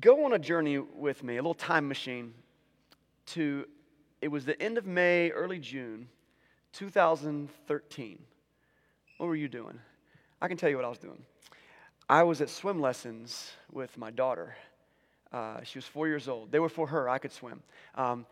go on a journey with me, a little time machine, to it was the end of May, early June, 2013. What were you doing? I can tell you what I was doing. I was at swim lessons with my daughter. Uh, she was four years old. They were for her, I could swim. Um,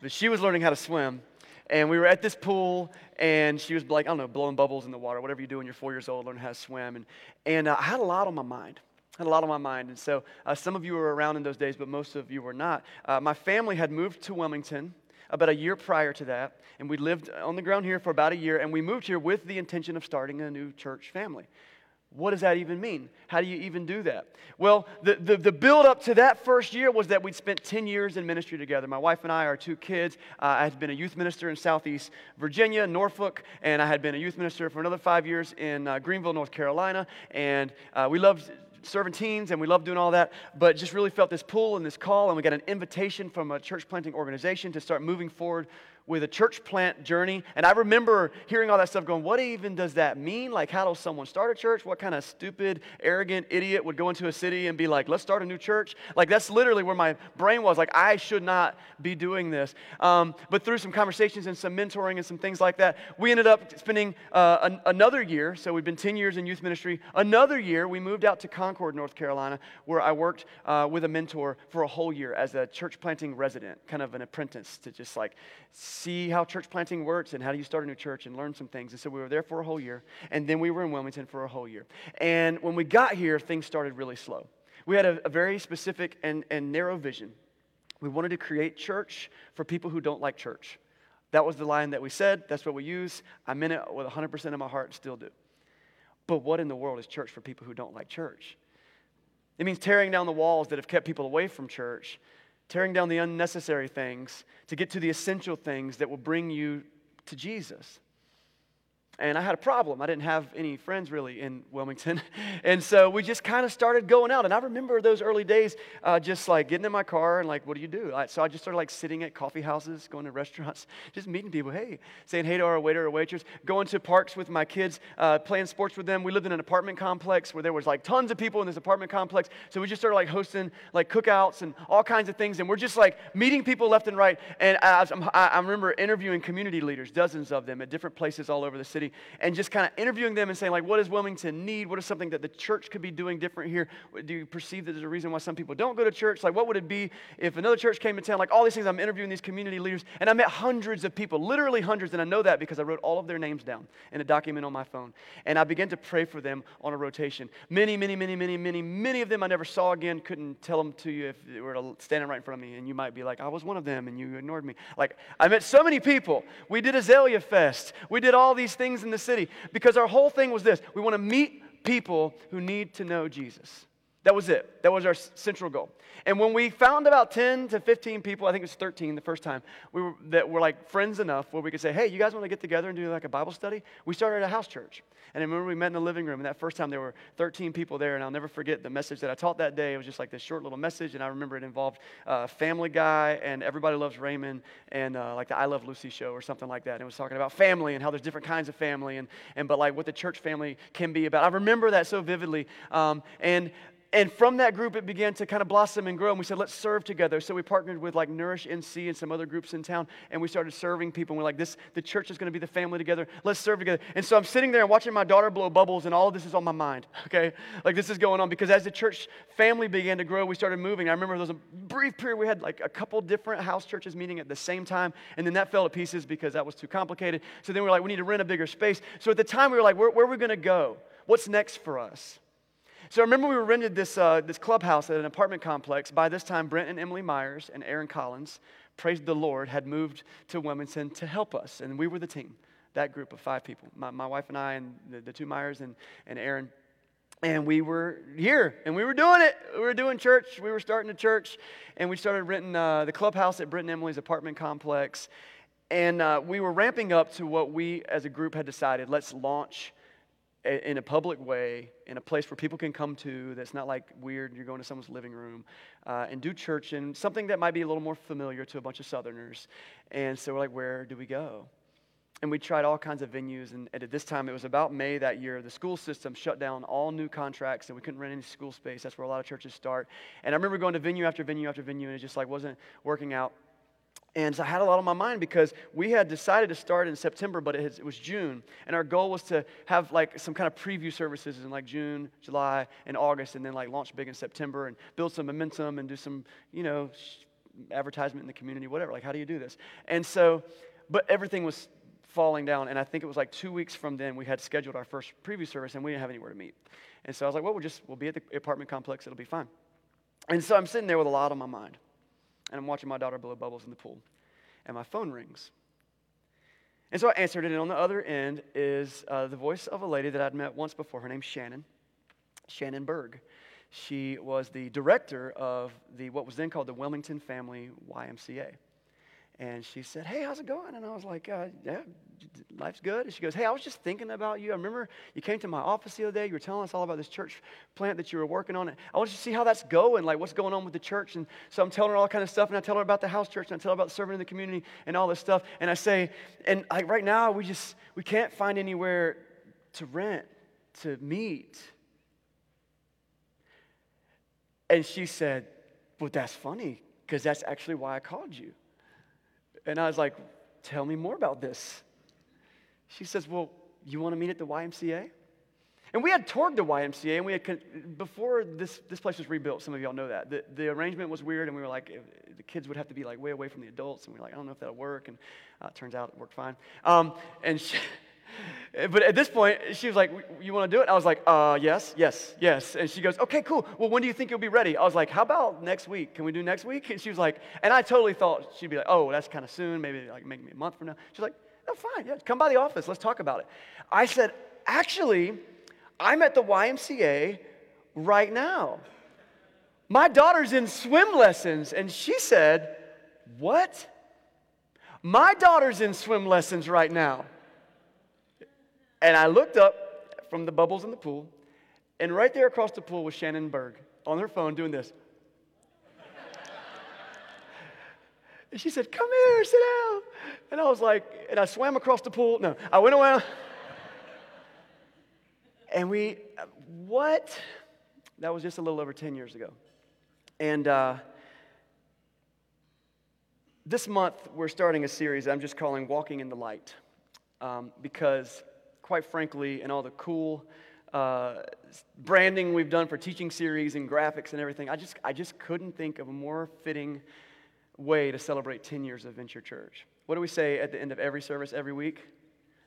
but she was learning how to swim. And we were at this pool, and she was like, I don't know, blowing bubbles in the water, whatever you do when you're four years old, learning how to swim. And, and uh, I had a lot on my mind. Had a lot on my mind. And so uh, some of you were around in those days, but most of you were not. Uh, my family had moved to Wilmington about a year prior to that, and we lived on the ground here for about a year, and we moved here with the intention of starting a new church family. What does that even mean? How do you even do that? Well, the, the, the build up to that first year was that we'd spent 10 years in ministry together. My wife and I, our two kids, uh, I had been a youth minister in Southeast Virginia, Norfolk, and I had been a youth minister for another five years in uh, Greenville, North Carolina. And uh, we loved serving teens and we love doing all that, but just really felt this pull and this call, and we got an invitation from a church planting organization to start moving forward with a church plant journey. And I remember hearing all that stuff going, what even does that mean? Like, how does someone start a church? What kind of stupid, arrogant idiot would go into a city and be like, let's start a new church? Like, that's literally where my brain was. Like, I should not be doing this. Um, but through some conversations and some mentoring and some things like that, we ended up spending uh, an, another year. So we've been 10 years in youth ministry. Another year, we moved out to Concord, North Carolina, where I worked uh, with a mentor for a whole year as a church planting resident, kind of an apprentice to just like see how church planting works and how do you start a new church and learn some things. And so we were there for a whole year. And then we were in Wilmington for a whole year. And when we got here, things started really slow. We had a, a very specific and, and narrow vision. We wanted to create church for people who don't like church. That was the line that we said. That's what we use. I meant it with 100% of my heart and still do. But what in the world is church for people who don't like church? It means tearing down the walls that have kept people away from church tearing down the unnecessary things to get to the essential things that will bring you to Jesus. And I had a problem. I didn't have any friends really in Wilmington. And so we just kind of started going out. And I remember those early days uh, just like getting in my car and like, what do you do? So I just started like sitting at coffee houses, going to restaurants, just meeting people. Hey, saying hey to our waiter or waitress, going to parks with my kids, uh, playing sports with them. We lived in an apartment complex where there was like tons of people in this apartment complex. So we just started like hosting like cookouts and all kinds of things. And we're just like meeting people left and right. And I, I, I remember interviewing community leaders, dozens of them at different places all over the city and just kind of interviewing them and saying, like, what does Wilmington need? What is something that the church could be doing different here? Do you perceive that there's a reason why some people don't go to church? Like, what would it be if another church came to town? Like, all these things, I'm interviewing these community leaders, and I met hundreds of people, literally hundreds, and I know that because I wrote all of their names down in a document on my phone. And I began to pray for them on a rotation. Many, many, many, many, many, many of them I never saw again, couldn't tell them to you if they were standing right in front of me, and you might be like, I was one of them, and you ignored me. Like, I met so many people. We did Azalea Fest. We did all these things in the city because our whole thing was this we want to meet people who need to know Jesus. That was it. That was our central goal. And when we found about 10 to 15 people, I think it was 13 the first time, we were, that were like friends enough where we could say, hey, you guys want to get together and do like a Bible study? We started a house church. And I remember we met in the living room, and that first time there were 13 people there, and I'll never forget the message that I taught that day. It was just like this short little message, and I remember it involved uh, Family Guy and Everybody Loves Raymond and uh, like the I Love Lucy show or something like that. And it was talking about family and how there's different kinds of family and, and but like what the church family can be about. I remember that so vividly. Um, and and from that group, it began to kind of blossom and grow. And we said, let's serve together. So we partnered with like Nourish NC and some other groups in town, and we started serving people. And we're like, this, the church is going to be the family together. Let's serve together. And so I'm sitting there and watching my daughter blow bubbles, and all of this is on my mind. Okay, like this is going on because as the church family began to grow, we started moving. I remember there was a brief period we had like a couple different house churches meeting at the same time, and then that fell to pieces because that was too complicated. So then we're like, we need to rent a bigger space. So at the time, we were like, where, where are we going to go? What's next for us? So I remember we rented this, uh, this clubhouse at an apartment complex. By this time, Brent and Emily Myers and Aaron Collins, praise the Lord, had moved to Wilmington to help us. And we were the team, that group of five people. My, my wife and I and the, the two Myers and, and Aaron. And we were here and we were doing it. We were doing church. We were starting a church. And we started renting uh, the clubhouse at Brent and Emily's apartment complex. And uh, we were ramping up to what we as a group had decided let's launch in a public way, in a place where people can come to that's not like weird, you're going to someone's living room, uh, and do church in something that might be a little more familiar to a bunch of Southerners. And so we're like, where do we go? and we tried all kinds of venues. And, at this time, it was about May that year. The school system shut down all new contracts, and we couldn't rent any school space. That's where a lot of churches start. And I remember going to venue after venue after venue, and it just like wasn't working out. And so I had a lot on my mind because we had decided to start in September, but it, has, it, was June. And our goal was to have like some kind of preview services in like June, July, and August, and then like launch big in September and build some momentum and do some, you know, advertisement in the community, whatever. Like, how do you do this? And so, but everything was falling down. And I think it was like two weeks from then we had scheduled our first preview service and we didn't have anywhere to meet. And so I was like, well, we'll just, we'll be at the apartment complex. It'll be fine. And so I'm sitting there with a lot on my mind and I'm watching my daughter blow bubbles in the pool, and my phone rings. And so I answered it, and on the other end is uh, the voice of a lady that I'd met once before. Her name's Shannon, Shannon Berg. She was the director of the what was then called the Wilmington Family YMCA. And she said, Hey, how's it going? And I was like, uh, Yeah, life's good. And she goes, Hey, I was just thinking about you. I remember you came to my office the other day. You were telling us all about this church plant that you were working on. I want you to see how that's going, like what's going on with the church. And so I'm telling her all kind of stuff. And I tell her about the house church. And I tell her about serving in the community and all this stuff. And I say, And like right now, we just, we can't find anywhere to rent, to meet. And she said, Well, that's funny because that's actually why I called you. And I was like, Tell me more about this. She says, Well, you want to meet at the YMCA? And we had toured the YMCA, and we had, before this, this place was rebuilt, some of y'all know that. The, the arrangement was weird, and we were like, the kids would have to be like way away from the adults, and we were like, I don't know if that'll work. And uh, it turns out it worked fine. Um, and she, but at this point, she was like, You want to do it? I was like, uh, Yes, yes, yes. And she goes, Okay, cool. Well, when do you think you'll be ready? I was like, How about next week? Can we do next week? And she was like, And I totally thought she'd be like, Oh, that's kind of soon. Maybe like make me a month from now. She's like, No, fine. Yeah, come by the office. Let's talk about it. I said, Actually, I'm at the YMCA right now. My daughter's in swim lessons. And she said, What? My daughter's in swim lessons right now. And I looked up from the bubbles in the pool, and right there across the pool was Shannon Berg on her phone doing this. and she said, Come here, sit down. And I was like, and I swam across the pool. No, I went around. and we, what? That was just a little over 10 years ago. And uh, this month, we're starting a series I'm just calling Walking in the Light um, because quite frankly, and all the cool uh, branding we've done for teaching series and graphics and everything, I just, I just couldn't think of a more fitting way to celebrate 10 years of Venture Church. What do we say at the end of every service every week?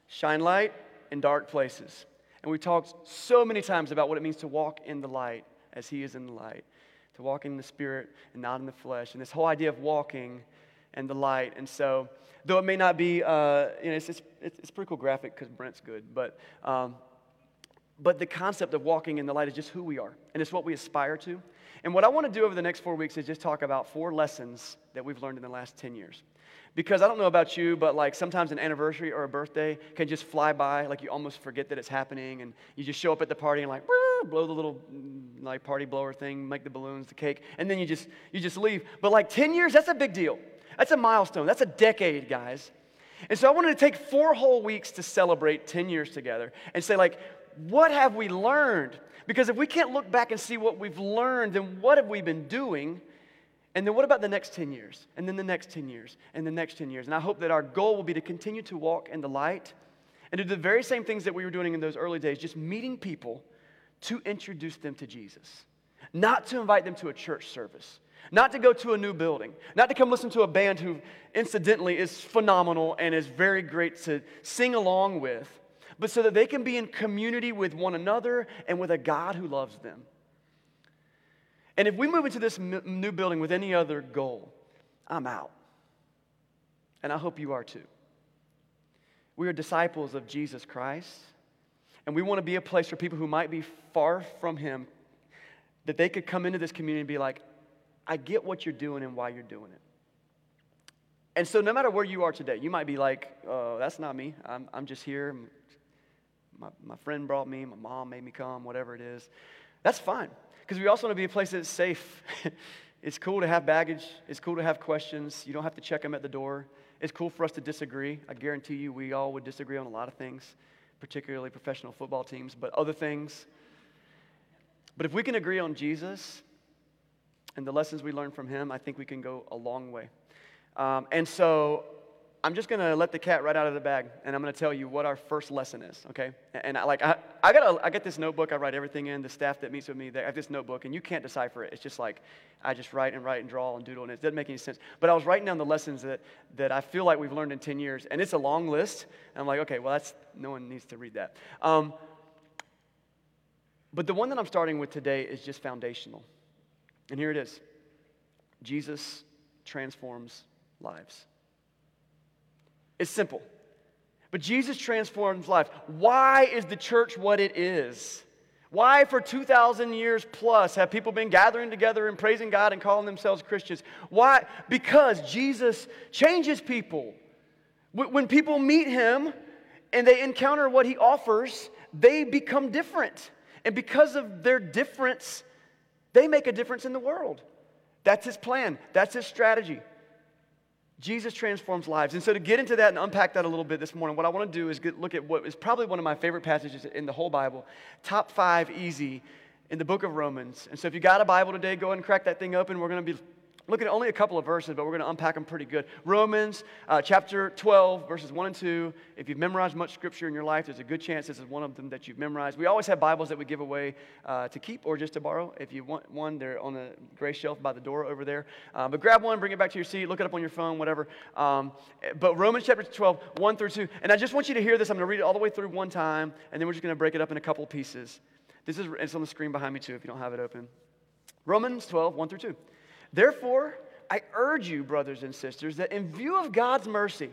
Shine light in dark places. And we've talked so many times about what it means to walk in the light as He is in the light, to walk in the Spirit and not in the flesh. And this whole idea of walking and the light. And so, though it may not be, uh, you know, it's, it's, it's pretty cool graphic because Brent's good, but, um, but the concept of walking in the light is just who we are, and it's what we aspire to. And what I want to do over the next four weeks is just talk about four lessons that we've learned in the last 10 years. Because I don't know about you, but like sometimes an anniversary or a birthday can just fly by, like you almost forget that it's happening, and you just show up at the party and like blow the little mm, like party blower thing, make the balloons, the cake, and then you just you just leave. But like 10 years, that's a big deal. That's a milestone. That's a decade, guys. And so I wanted to take four whole weeks to celebrate 10 years together and say, like, what have we learned? Because if we can't look back and see what we've learned, then what have we been doing? And then what about the next 10 years? And then the next 10 years? And the next 10 years? And I hope that our goal will be to continue to walk in the light and do the very same things that we were doing in those early days, just meeting people to introduce them to Jesus, not to invite them to a church service not to go to a new building, not to come listen to a band who, incidentally, is phenomenal and is very great to sing along with, but so that they can be in community with one another and with a God who loves them. And if we move into this new building with any other goal, I'm out. And I hope you are too. We are disciples of Jesus Christ, and we want to be a place for people who might be far from Him that they could come into this community and be like, I get what you're doing and why you're doing it. And so, no matter where you are today, you might be like, oh, that's not me. I'm, I'm just here. My, my friend brought me, my mom made me come, whatever it is. That's fine. Because we also want to be a place that's safe. it's cool to have baggage, it's cool to have questions. You don't have to check them at the door. It's cool for us to disagree. I guarantee you, we all would disagree on a lot of things, particularly professional football teams, but other things. But if we can agree on Jesus and the lessons we learn from him, I think we can go a long way. Um, and so I'm just gonna let the cat right out of the bag, and I'm gonna tell you what our first lesson is, okay? And I, like I, I got I get this notebook. I write everything in. The staff that meets with me, they have this notebook, and you can't decipher it. It's just like I just write and write and draw and doodle, and it doesn't make any sense. But I was writing down the lessons that that I feel like we've learned in 10 years, and it's a long list. And I'm like, okay, well that's no one needs to read that. Um, but the one that I'm starting with today is just foundational, and here it is: Jesus transforms lives. It's simple. But Jesus transforms lives. Why is the church what it is? Why, for 2,000 years plus, have people been gathering together and praising God and calling themselves Christians? Why? Because Jesus changes people. When people meet Him and they encounter what He offers, they become different. And because of their difference, they make a difference in the world. That's His plan, that's His strategy. Jesus transforms lives. And so, to get into that and unpack that a little bit this morning, what I want to do is get, look at what is probably one of my favorite passages in the whole Bible top five easy in the book of Romans. And so, if you got a Bible today, go ahead and crack that thing open. We're going to be Look at only a couple of verses, but we're going to unpack them pretty good. Romans uh, chapter 12, verses 1 and 2. If you've memorized much scripture in your life, there's a good chance this is one of them that you've memorized. We always have Bibles that we give away uh, to keep or just to borrow. If you want one, they're on the gray shelf by the door over there. Uh, but grab one, bring it back to your seat, look it up on your phone, whatever. Um, but Romans chapter 12, 1 through 2. And I just want you to hear this. I'm going to read it all the way through one time, and then we're just going to break it up in a couple pieces. This is it's on the screen behind me, too, if you don't have it open. Romans 12, 1 through 2. Therefore, I urge you, brothers and sisters, that in view of God's mercy,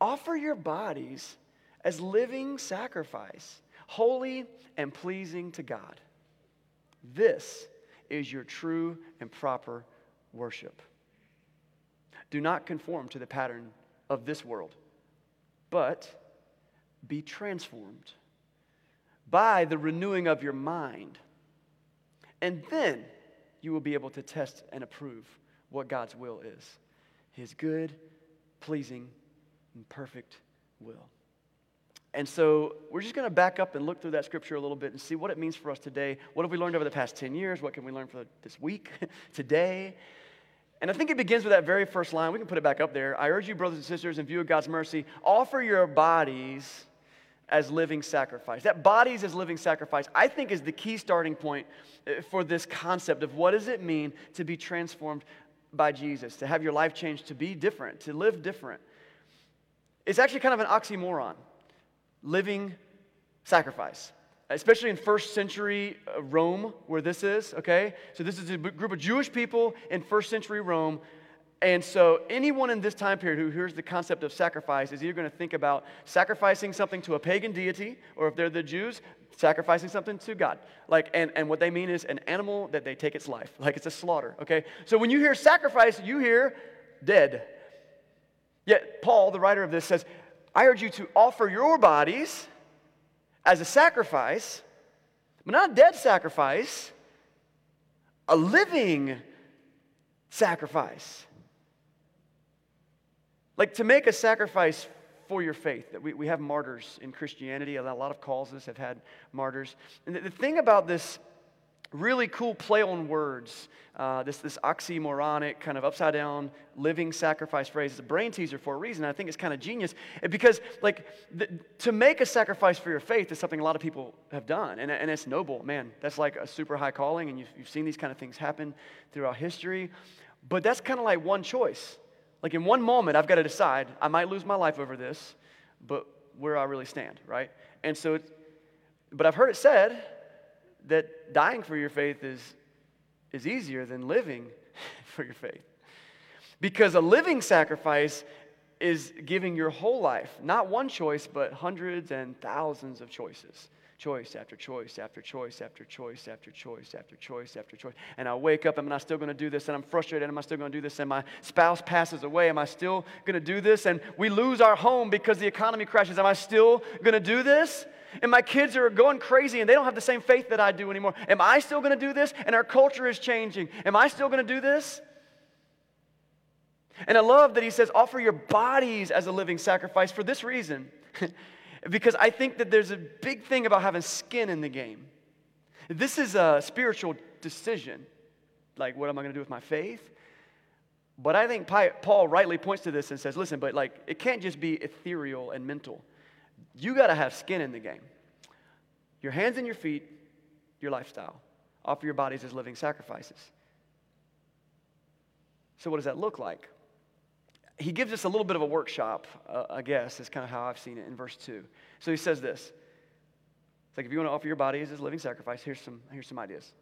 offer your bodies as living sacrifice, holy and pleasing to God. This is your true and proper worship. Do not conform to the pattern of this world, but be transformed by the renewing of your mind. And then, you will be able to test and approve what God's will is His good, pleasing, and perfect will. And so we're just going to back up and look through that scripture a little bit and see what it means for us today. What have we learned over the past 10 years? What can we learn for this week, today? And I think it begins with that very first line. We can put it back up there. I urge you, brothers and sisters, in view of God's mercy, offer your bodies as living sacrifice. That bodies as living sacrifice, I think, is the key starting point uh, for this concept of what does it mean to be transformed by Jesus, to have your life changed, to be different, to live different. It's actually kind of an oxymoron living sacrifice especially in first century uh, Rome, where this is, okay? So, this is a group of Jewish people in first century Rome and so, anyone in this time period who hears the concept of sacrifice is either going to think about sacrificing something to a pagan deity, or if they're the Jews, sacrificing something to God. Like, and, and what they mean is an animal that they take its life, like it's a slaughter, okay? So, when you hear sacrifice, you hear dead. Yet, Paul, the writer of this, says, I urge you to offer your bodies as a sacrifice, but not a dead sacrifice, a living sacrifice. Like to make a sacrifice for your faith. That we, we have martyrs in Christianity. A lot of causes have had martyrs. And the, the thing about this really cool play on words, uh, this, this oxymoronic, kind of upside down living sacrifice phrase, is a brain teaser for a reason. I think it's kind of genius because, like, the, to make a sacrifice for your faith is something a lot of people have done, and, and it's noble. Man, that's like a super high calling, and you've, you've seen these kind of things happen throughout history. But that's kind of like one choice. Like in one moment, I've got to decide, I might lose my life over this, but where I really stand, right? And so, but I've heard it said that dying for your faith is, is easier than living for your faith. Because a living sacrifice is giving your whole life, not one choice, but hundreds and thousands of choices choice after choice after choice after choice after choice after choice after choice. And I wake up, am I still going to do this? And I'm frustrated, am I still going to do this? And my spouse passes away, am I still going to do this? And we lose our home because the economy crashes, am I still going to do this? And my kids are going crazy and they don't have the same faith that I do anymore. Am I still going to do this? And our culture is changing. Am I still going to do this? And I love that he says, offer your bodies as a living sacrifice for this reason. because I think that there's a big thing about having skin in the game. This is a spiritual decision. Like, what am I going to do with my faith? But I think Paul rightly points to this and says, listen, but like, it can't just be ethereal and mental. You got to have skin in the game. Your hands and your feet, your lifestyle. Offer your bodies as living sacrifices. So, what does that look like? He gives us a little bit of a workshop, uh, I guess, is kind of how I've seen it in verse 2. So, he says this It's like if you want to offer your body as a living sacrifice, here's some, here's some ideas.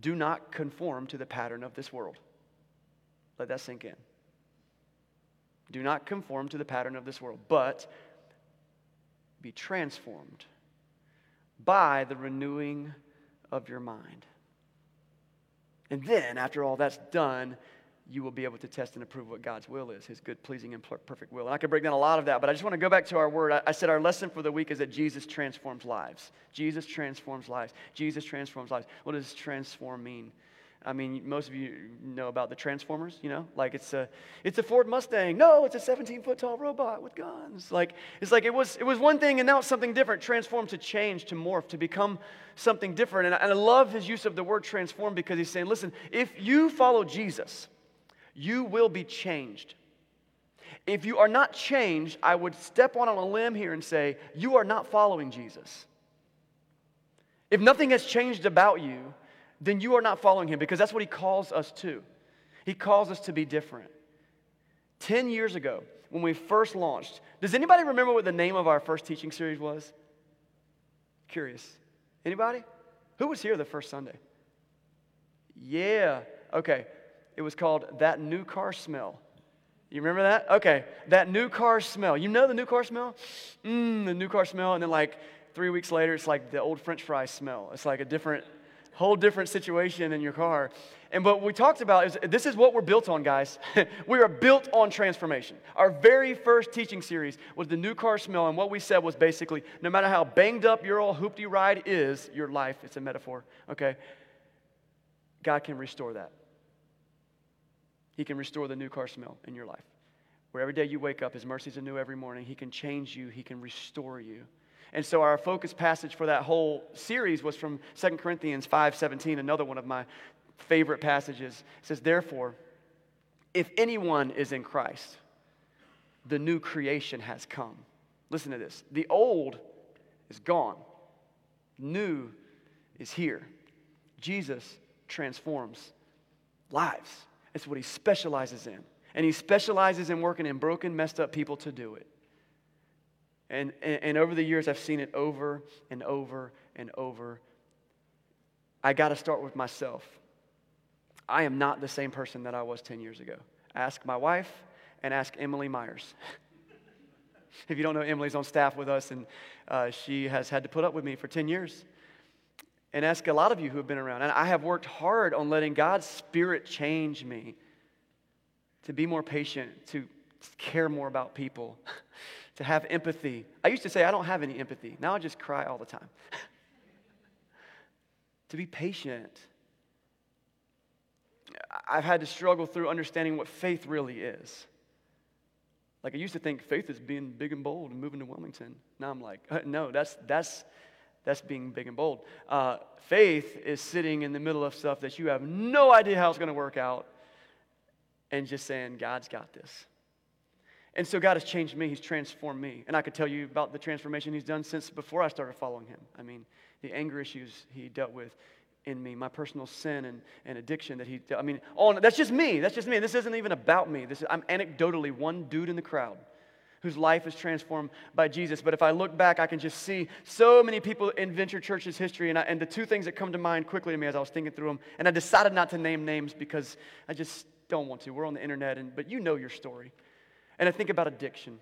Do not conform to the pattern of this world. Let that sink in. Do not conform to the pattern of this world, but be transformed by the renewing of your mind. And then, after all that's done, you will be able to test and approve what God's will is, his good, pleasing, and perfect will. And I could break down a lot of that, but I just want to go back to our word. I, said our lesson for the week is that Jesus transforms lives. Jesus transforms lives. Jesus transforms lives. What does transform mean? I mean, most of you know about the Transformers, you know? Like it's a it's a Ford Mustang. No, it's a 17 foot tall robot with guns. Like it's like it was it was one thing and now it's something different, Transform to change, to morph, to become something different. And I, and I love his use of the word transform because he's saying, listen, if you follow Jesus, you will be changed. If you are not changed, I would step on a limb here and say, you are not following Jesus. If nothing has changed about you, then you are not following him because that's what he calls us to. He calls us to be different. 10 years ago, when we first launched, does anybody remember what the name of our first teaching series was? Curious. Anybody? Who was here the first Sunday? Yeah. Okay. It was called That New Car Smell. You remember that? Okay. That new car smell. You know the new car smell? Mmm, the new car smell. And then, like, three weeks later, it's like the old french fry smell. It's like a different whole different situation in your car. And what we talked about is this is what we're built on, guys. we are built on transformation. Our very first teaching series was the new car smell, and what we said was basically no matter how banged up your old hoopty ride is, your life, it's a metaphor, okay? God can restore that. He can restore the new car smell in your life. Where every day you wake up, His mercies are new every morning. He can change you, He can restore you. And so our focus passage for that whole series was from 2 Corinthians 5:17, another one of my favorite passages. It says, "Therefore, if anyone is in Christ, the new creation has come." Listen to this. The old is gone. New is here. Jesus transforms lives. It's what he specializes in. And he specializes in working in broken, messed up people to do it. And, and, and over the years, I've seen it over and over and over. I got to start with myself. I am not the same person that I was 10 years ago. Ask my wife and ask Emily Myers. if you don't know, Emily's on staff with us, and uh, she has had to put up with me for 10 years. And ask a lot of you who have been around. And I have worked hard on letting God's Spirit change me to be more patient, to care more about people. to have empathy. I used to say, I don't have any empathy. Now I just cry all the time. to be patient. I've had to struggle through understanding what faith really is. Like I used to think faith is being big and bold and moving to Wilmington. Now I'm like, no, that's that's that's being big and bold. Uh, faith is sitting in the middle of stuff that you have no idea how it's going to work out, and just saying, God's got this. And so God has changed me. He's transformed me. And I could tell you about the transformation He's done since before I started following Him. I mean, the anger issues He dealt with in me, my personal sin and, and addiction that He, I mean, all, that's just me. That's just me. This isn't even about me. This is, I'm anecdotally one dude in the crowd whose life is transformed by Jesus. But if I look back, I can just see so many people in Venture Church's history. And, I, and the two things that come to mind quickly to me as I was thinking through them, and I decided not to name names because I just don't want to. We're on the internet, and, but you know your story. And I think about addiction.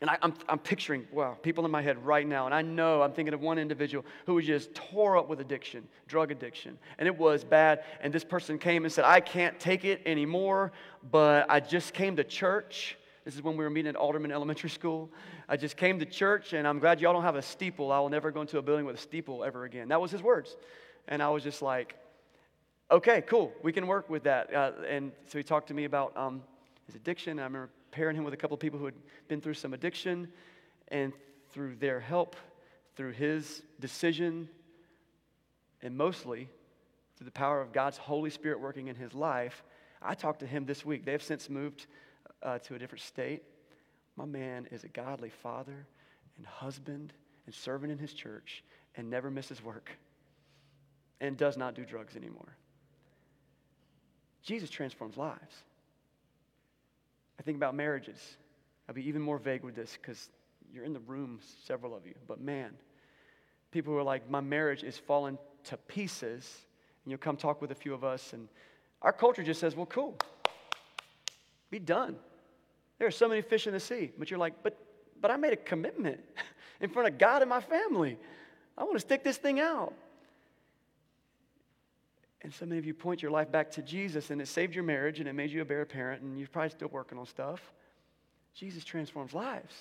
And I, am I'm, I'm picturing, wow, people in my head right now. And I know I'm thinking of one individual who was just tore up with addiction, drug addiction. And it was bad. And this person came and said, I can't take it anymore, but I just came to church. This is when we were meeting at Alderman Elementary School. I just came to church, and I'm glad y'all don't have a steeple. I will never go into a building with a steeple ever again. That was his words. And I was just like, okay, cool, we can work with that. Uh, and so he talked to me about um, his addiction. I remember pairing him with a couple of people who had been through some addiction, and through their help, through his decision, and mostly through the power of God's Holy Spirit working in his life, I talked to him this week. They have since moved uh, to a different state. My man is a godly father and husband and servant in his church and never misses work and does not do drugs anymore. Jesus transforms lives. I think about marriages. I'll be even more vague with this because you're in the room, several of you. But man, people who are like, my marriage is falling to pieces. And you'll come talk with a few of us, and our culture just says, well, cool. Be done. There are so many fish in the sea. But you're like, but, but I made a commitment in front of God and my family. I want to stick this thing out. And so many of you point your life back to Jesus, and it saved your marriage, and it made you a better parent, and you're probably still working on stuff. Jesus transforms lives.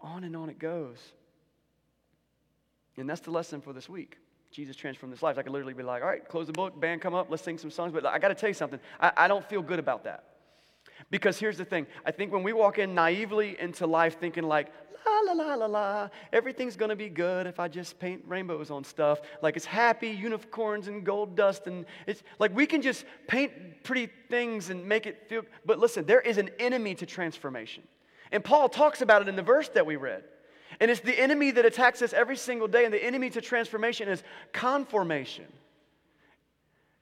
On and on it goes. And that's the lesson for this week. Jesus transformed this life. I could literally be like, all right, close the book, band come up, let's sing some songs. But I got to tell you something. I, I don't feel good about that. Because here's the thing I think when we walk in naively into life thinking, like, la la la la la, everything's gonna be good if I just paint rainbows on stuff. Like it's happy unicorns and gold dust, and it's like we can just paint pretty things and make it feel. But listen, there is an enemy to transformation. And Paul talks about it in the verse that we read. And it's the enemy that attacks us every single day, and the enemy to transformation is conformation.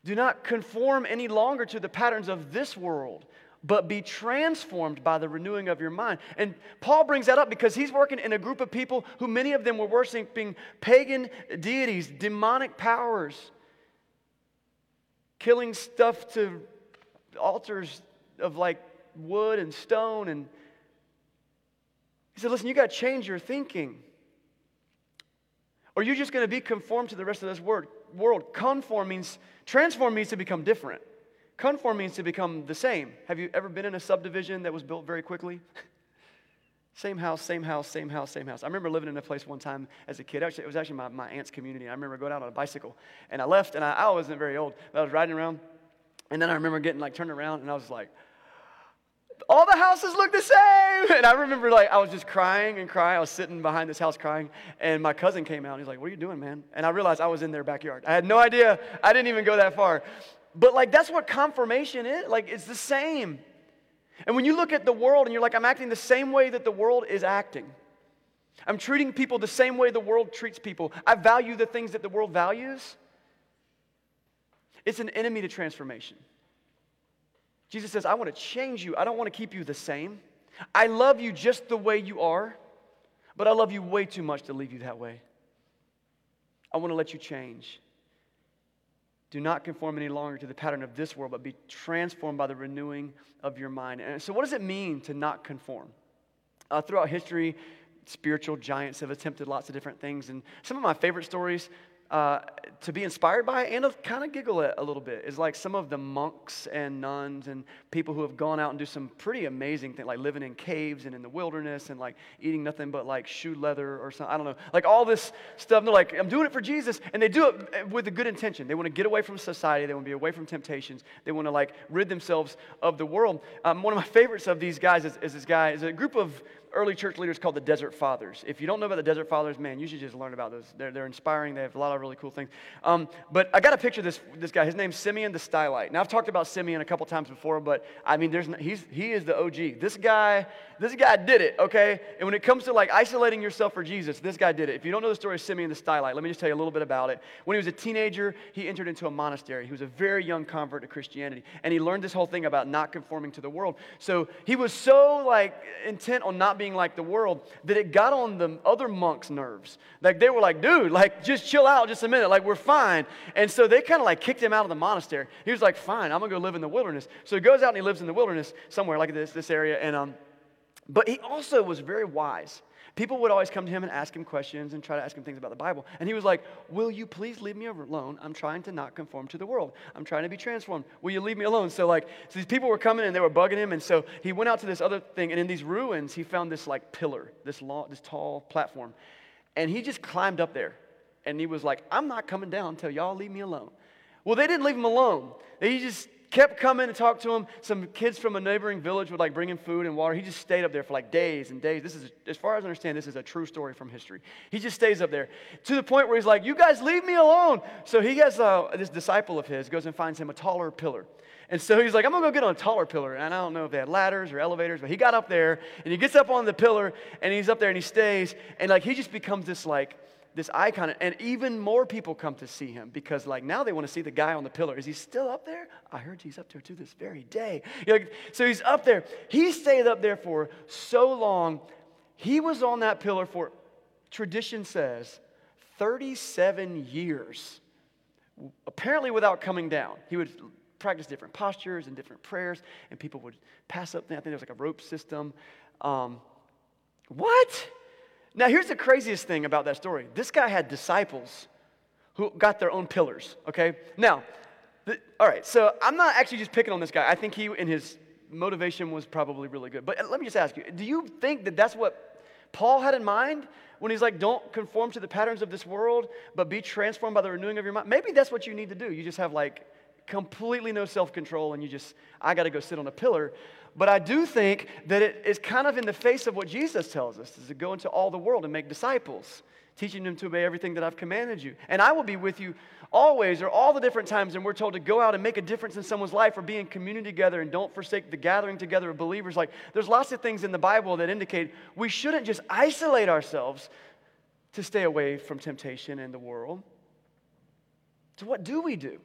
Do not conform any longer to the patterns of this world, but be transformed by the renewing of your mind. And Paul brings that up because he's working in a group of people who many of them were worshiping pagan deities, demonic powers, killing stuff to altars of like wood and stone. And he said, Listen, you got to change your thinking. Or you're just going to be conformed to the rest of this world. Conform means, transform means to become different. Conform means to become the same. Have you ever been in a subdivision that was built very quickly? same house, same house, same house, same house. I remember living in a place one time as a kid. Actually, it was actually my, my aunt's community. I remember going out on a bicycle, and I left, and I, I wasn't very old, but I was riding around, and then I remember getting like turned around, and I was like, all the houses look the same. And I remember like I was just crying and crying. I was sitting behind this house crying, and my cousin came out. And he's like, "What are you doing, man?" And I realized I was in their backyard. I had no idea. I didn't even go that far. But like that's what confirmation is. Like it's the same. And when you look at the world and you're like, I'm acting the same way that the world is acting. I'm treating people the same way the world treats people. I value the things that the world values. It's an enemy to transformation. Jesus says, I want to change you. I don't want to keep you the same. I love you just the way you are, but I love you way too much to leave you that way. I want to let you change. Do not conform any longer to the pattern of this world, but be transformed by the renewing of your mind. And so, what does it mean to not conform? Uh, throughout history, spiritual giants have attempted lots of different things. And some of my favorite stories uh, to be inspired by and to kind of giggle at a little bit is like some of the monks and nuns and people who have gone out and do some pretty amazing things, like living in caves and in the wilderness and like eating nothing but like shoe leather or something. I don't know. Like all this stuff. they're like, I'm doing it for Jesus. And they do it with a good intention. They want to get away from society. They want to be away from temptations. They want to like rid themselves of the world. Um, one of my favorites of these guys is, is this guy, is a group of early church leaders called the Desert Fathers. If you don't know about the Desert Fathers, man, you should just learn about those. They're, they're inspiring. They have a lot of really cool things. Um, but I got a picture this, this guy. His name's Simeon the Stylite. Now, I've talked about Simeon a couple times before, but I mean, there's, he's, he is the OG. This guy, this guy did it, okay? And when it comes to like isolating yourself for Jesus, this guy did it. If you don't know the story of Simeon the Stylite, let me just tell you a little bit about it. When he was a teenager, he entered into a monastery. He was a very young convert to Christianity, and he learned this whole thing about not conforming to the world. So he was so like intent on not being like the world that it got on the other monks' nerves. Like they were like, dude, like just chill out just a minute, like we're fine. And so they kind of like kicked him out of the monastery. He was like, fine, I'm gonna go live in the wilderness. So he goes out and he lives in the wilderness somewhere like this, this area, and um, but he also was very wise. People would always come to him and ask him questions and try to ask him things about the Bible. And he was like, Will you please leave me alone? I'm trying to not conform to the world. I'm trying to be transformed. Will you leave me alone? So, like, so these people were coming and they were bugging him. And so he went out to this other thing. And in these ruins, he found this, like, pillar, this, long, this tall platform. And he just climbed up there. And he was like, I'm not coming down until y'all leave me alone. Well, they didn't leave him alone. They just kept coming to talk to him. Some kids from a neighboring village would like bring him food and water. He just stayed up there for like days and days. This is, as far as I understand, this is a true story from history. He just stays up there to the point where he's like, You guys leave me alone. So he has uh, this disciple of his goes and finds him a taller pillar. And so he's like, I'm gonna go get on a taller pillar. And I don't know if they had ladders or elevators, but he got up there and he gets up on the pillar and he's up there and he stays. And like he just becomes this like this icon. And even more people come to see him because like now they want to see the guy on the pillar. Is he still up there? I heard he's up there to this very day. So he's up there. He stayed up there for so long. He was on that pillar for, tradition says, 37 years apparently without coming down. He would practice different postures and different prayers, and people would pass up. I think there was like a rope system. Um, what? Now, here's the craziest thing about that story this guy had disciples who got their own pillars, okay? Now, the, all right, so I'm not actually just picking on this guy. I think he, in his motivation, was probably really good. But uh, let me just ask you do you think that that's what Paul had in mind when he's like, don't conform to the patterns of this world, but be transformed by the renewing of your mind? Maybe that's what you need to do. You just have like completely no self control, and you just, I got to go sit on a pillar. But I do think that it is kind of in the face of what Jesus tells us is to go into all the world and make disciples, teaching them to obey everything that I've commanded you. And I will be with you always or all the different times and we're told to go out and make a difference in someone's life or be in community together and don't forsake the gathering together of believers. Like there's lots of things in the bible that indicate we shouldn't just isolate ourselves to stay away from temptation and the world. So what do we do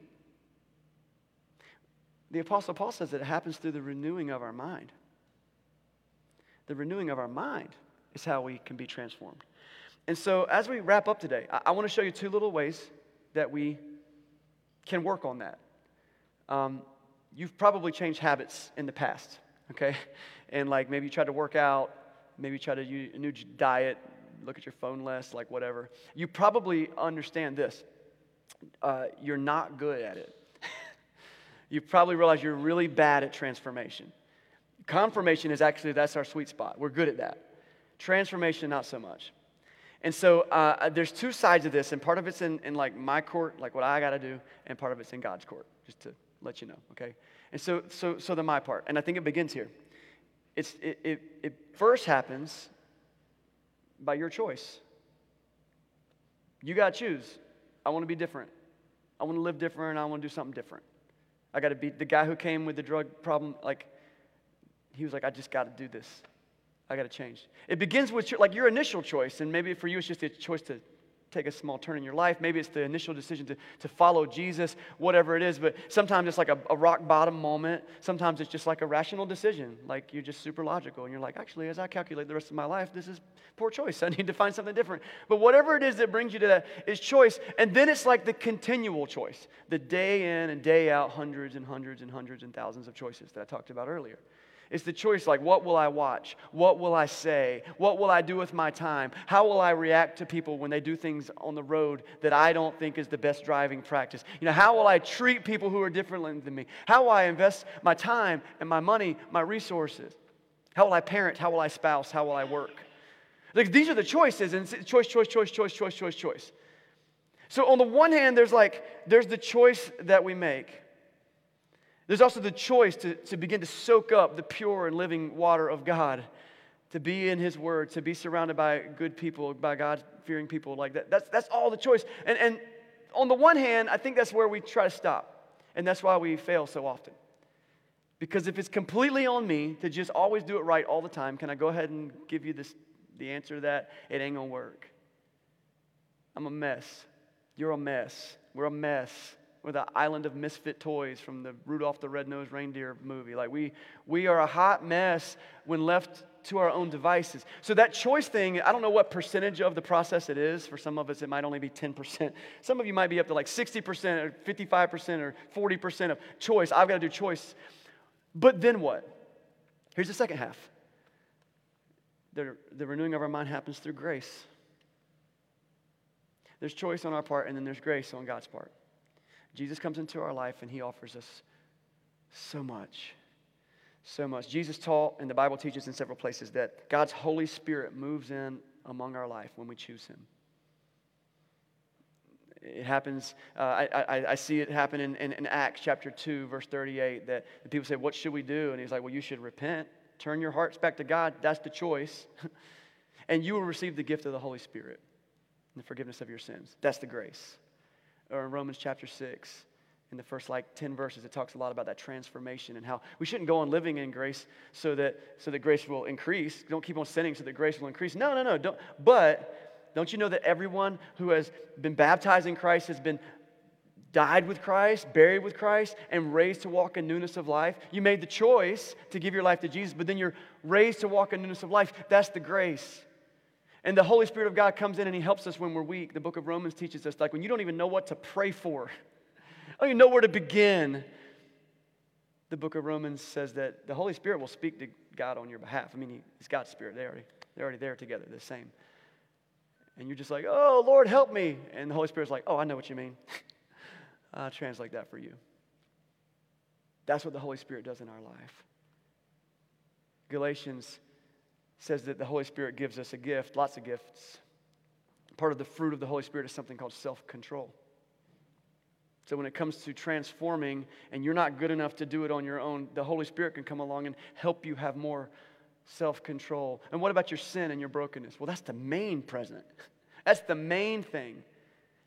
the Apostle Paul says that it happens through the renewing of our mind. The renewing of our mind is how we can be transformed. And so, as we wrap up today, I, I want to show you two little ways that we can work on that. Um, you've probably changed habits in the past, okay? And like maybe you tried to work out, maybe you tried a new diet, look at your phone less, like whatever. You probably understand this. Uh, you're not good at it you've probably realize you're really bad at transformation. Confirmation is actually, that's our sweet spot. We're good at that. Transformation, not so much. And so uh, there's two sides of this, and part of it's in, in like my court, like what I got to do, and part of it's in God's court, just to let you know, okay? And so, so, so the my part, and I think it begins here. It's, it, it, it first happens by your choice. You got to choose. I want to be different. I want to live different. I want to do something different. I got to be the guy who came with the drug problem. Like, he was like, I just got to do this. I got to change. It begins with like your initial choice, and maybe for you it's just a choice to take a small turn in your life. Maybe it's the initial decision to, to follow Jesus, whatever it is. But sometimes it's like a, a, rock bottom moment. Sometimes it's just like a rational decision. Like you're just super logical. And you're like, actually, as I calculate the rest of my life, this is poor choice. I need to find something different. But whatever it is that brings you to that is choice. And then it's like the continual choice, the day in and day out, hundreds and hundreds and hundreds and thousands of choices that I talked about earlier. It's the choice like, what will I watch? What will I say? What will I do with my time? How will I react to people when they do things on the road that I don't think is the best driving practice? You know, how will I treat people who are different than me? How will I invest my time and my money, my resources? How will I parent? How will I spouse? How will I work? Like, these are the choices, and choice, choice, choice, choice, choice, choice, choice. So on the one hand, there's like, there's the choice that we make. There's also the choice to, to begin to soak up the pure and living water of God, to be in His Word, to be surrounded by good people, by God fearing people like that. That's, that's all the choice. And, and on the one hand, I think that's where we try to stop. And that's why we fail so often. Because if it's completely on me to just always do it right all the time, can I go ahead and give you this, the answer to that? It ain't gonna work. I'm a mess. You're a mess. We're a mess. We're the island of misfit toys from the Rudolph the Red-Nosed Reindeer movie. Like we, we are a hot mess when left to our own devices. So that choice thing, I don't know what percentage of the process it is. For some of us, it might only be 10%. Some of you might be up to like 60% or 55% or 40% of choice. I've got to do choice. But then what? Here's the second half. The, the renewing of our mind happens through grace. There's choice on our part, and then there's grace on God's part. Jesus comes into our life and he offers us so much. So much. Jesus taught, and the Bible teaches in several places, that God's Holy Spirit moves in among our life when we choose him. It happens, uh, I, I, I, see it happen in, in, in, Acts chapter 2, verse 38, that the people say, What should we do? And he's like, Well, you should repent, turn your hearts back to God. That's the choice. and you will receive the gift of the Holy Spirit and the forgiveness of your sins. That's the grace. Or in Romans chapter 6, in the first like 10 verses, it talks a lot about that transformation and how we shouldn't go on living in grace so that, so that grace will increase. Don't keep on sinning so that grace will increase. No, no, no. Don't, but don't you know that everyone who has been baptized in Christ has been died with Christ, buried with Christ, and raised to walk in newness of life? You made the choice to give your life to Jesus, but then you're raised to walk in newness of life. That's the grace. And the Holy Spirit of God comes in and He helps us when we're weak. The book of Romans teaches us, like when you don't even know what to pray for, I don't even know where to begin. The book of Romans says that the Holy Spirit will speak to God on your behalf. I mean, he, He's God's Spirit. They're already, they're already there together, the same. And you're just like, oh, Lord, help me. And the Holy Spirit's like, oh, I know what you mean. I'll translate that for you. That's what the Holy Spirit does in our life. Galatians says that the Holy Spirit gives us a gift, lots of gifts. Part of the fruit of the Holy Spirit is something called self control. So, when it comes to transforming and you're not good enough to do it on your own, the Holy Spirit can come along and help you have more self control. And what about your sin and your brokenness? Well, that's the main present. That's the main thing.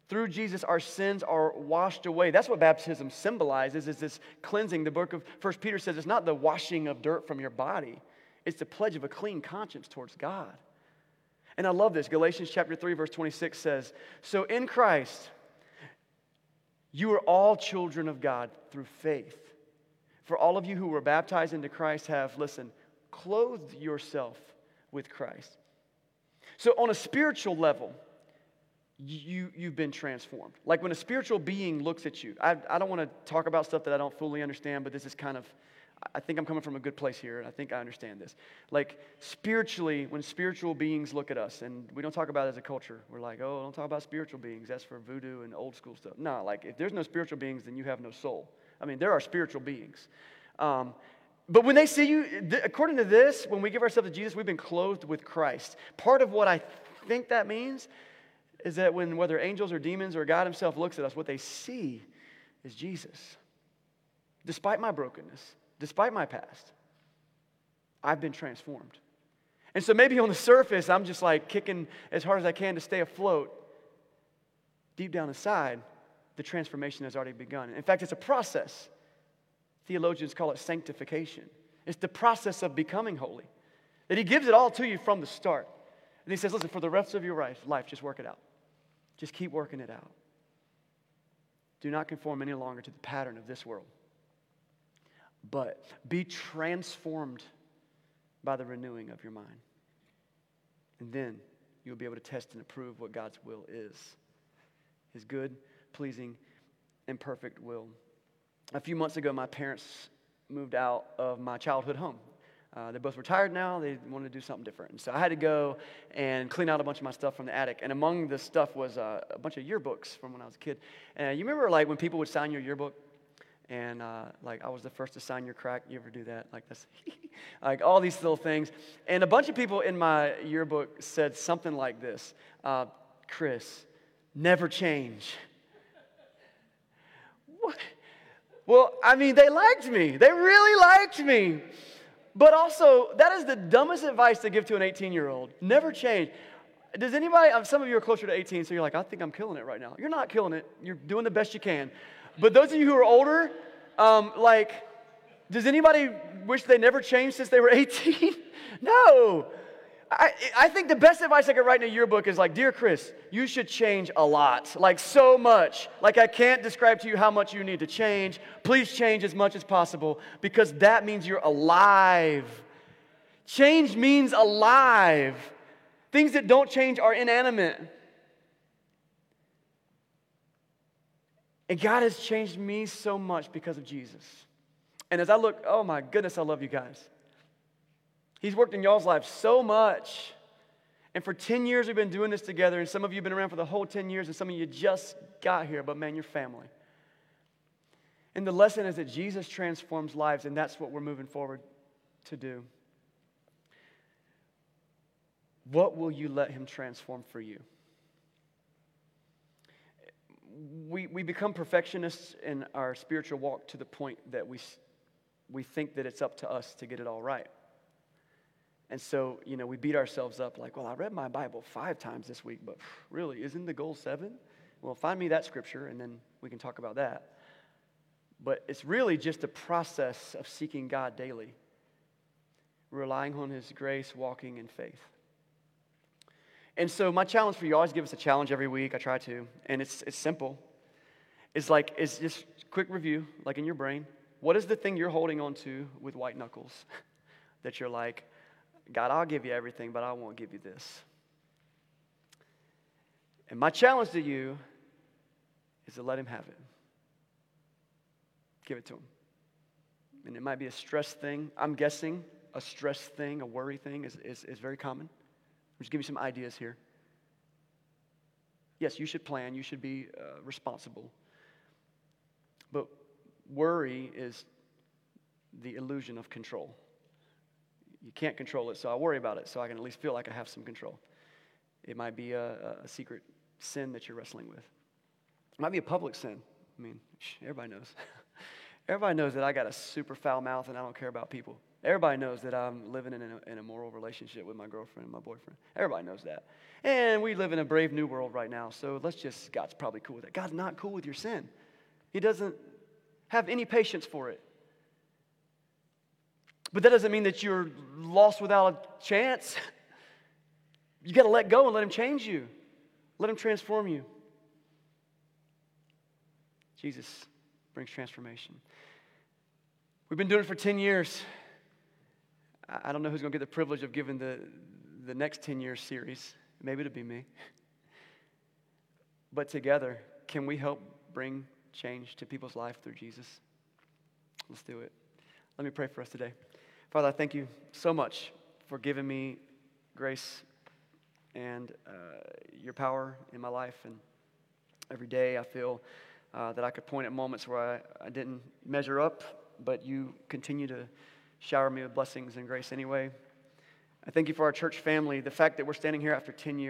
Through Jesus, our sins are washed away. That's what baptism symbolizes, is this cleansing. The book of First Peter says it's not the washing of dirt from your body. It's the pledge of a clean conscience towards God. And I love this. Galatians chapter 3, verse 26 says, So in Christ, you are all children of God through faith. For all of you who were baptized into Christ have, listen, clothed yourself with Christ. So, on a spiritual level, you, you've been transformed. Like when a spiritual being looks at you, I, I don't want to talk about stuff that I don't fully understand, but this is kind of I think I'm coming from a good place here, and I think I understand this. Like, spiritually, when spiritual beings look at us, and we don't talk about it as a culture, we're like, oh, don't talk about spiritual beings. That's for voodoo and old school stuff. No, like, if there's no spiritual beings, then you have no soul. I mean, there are spiritual beings. Um, but when they see you, th- according to this, when we give ourselves to Jesus, we've been clothed with Christ. Part of what I think that means is that when whether angels or demons or God Himself looks at us, what they see is Jesus. Despite my brokenness, despite my past. I've been transformed. And so maybe on the surface, I'm just like kicking as hard as I can to stay afloat. Deep down inside, the transformation has already begun. In fact, it's a process. Theologians call it sanctification. It's the process of becoming holy. That He gives it all to you from the start. And He says, listen, for the rest of your life, just work it out. Just keep working it out. Do not conform any longer to the pattern of this world but be transformed by the renewing of your mind. And then you'll be able to test and approve what God's will is His good, pleasing, and perfect will. A few months ago, my parents moved out of my childhood home. Uh, they're both retired now. They wanted to do something different. And so I had to go and clean out a bunch of my stuff from the attic. And among the stuff was uh, a bunch of yearbooks from when I was a kid. And you remember, like, when people would sign your yearbook? And uh, like I was the first to sign your crack. You ever do that? Like this, like all these little things. And a bunch of people in my yearbook said something like this: uh, "Chris, never change." what? Well, I mean, they liked me. They really liked me. But also, that is the dumbest advice to give to an 18-year-old. Never change. Does anybody? Um, some of you are closer to 18, so you're like, I think I'm killing it right now. You're not killing it. You're doing the best you can. But those of you who are older, um, like, does anybody wish they never changed since they were 18? no. I, I think the best advice I could write in a yearbook is like, Dear Chris, you should change a lot, like so much. Like, I can't describe to you how much you need to change. Please change as much as possible because that means you're alive. Change means alive. Things that don't change are inanimate. And God has changed me so much because of Jesus. And as I look, oh my goodness, I love you guys. He's worked in y'all's lives so much. And for 10 years, we've been doing this together. And some of you have been around for the whole 10 years, and some of you just got here, but man, you're family. And the lesson is that Jesus transforms lives, and that's what we're moving forward to do. What will you let him transform for you? We, we become perfectionists in our spiritual walk to the point that we, we think that it's up to us to get it all right. And so, you know, we beat ourselves up like, well, I read my Bible five times this week, but really, isn't the goal seven? Well, find me that scripture and then we can talk about that. But it's really just a process of seeking God daily, relying on His grace, walking in faith. And so, my challenge for you, I always give us a challenge every week. I try to, and it's, it's simple. It's like, it's just quick review, like in your brain. What is the thing you're holding on to with white knuckles that you're like, God, I'll give you everything, but I won't give you this? And my challenge to you is to let Him have it. Give it to Him. And it might be a stress thing. I'm guessing a stress thing, a worry thing is, is, is very common. I'm just give you some ideas here. Yes, you should plan, you should be uh, responsible. But worry is the illusion of control. You can't control it, so I worry about it so I can at least feel like I have some control. It might be a, a secret sin that you're wrestling with, it might be a public sin. I mean, everybody knows. everybody knows that I got a super foul mouth and I don't care about people. Everybody knows that I'm living in in immoral relationship with my girlfriend and my boyfriend. Everybody knows that. And we live in a brave new world right now, so let's just, God's probably cool with it. God's not cool with your sin. He doesn't have any patience for it. But that doesn't mean that you're lost without a chance. You got to let go and let Him change you, let Him transform you. Jesus brings transformation. We've been doing it for 10 years. I don't know who's going to get the privilege of giving the, the next 10 year series. Maybe it'll be me. But together, can we help bring change to people's life through Jesus? Let's do it. Let me pray for us today. Father, I thank you so much for giving me grace and uh, your power in my life. And every day I feel uh, that I could point at moments where I, I didn't measure up, but you continue to shower me with blessings and grace anyway. I thank you for our church family. The fact that we're standing here after 10 years.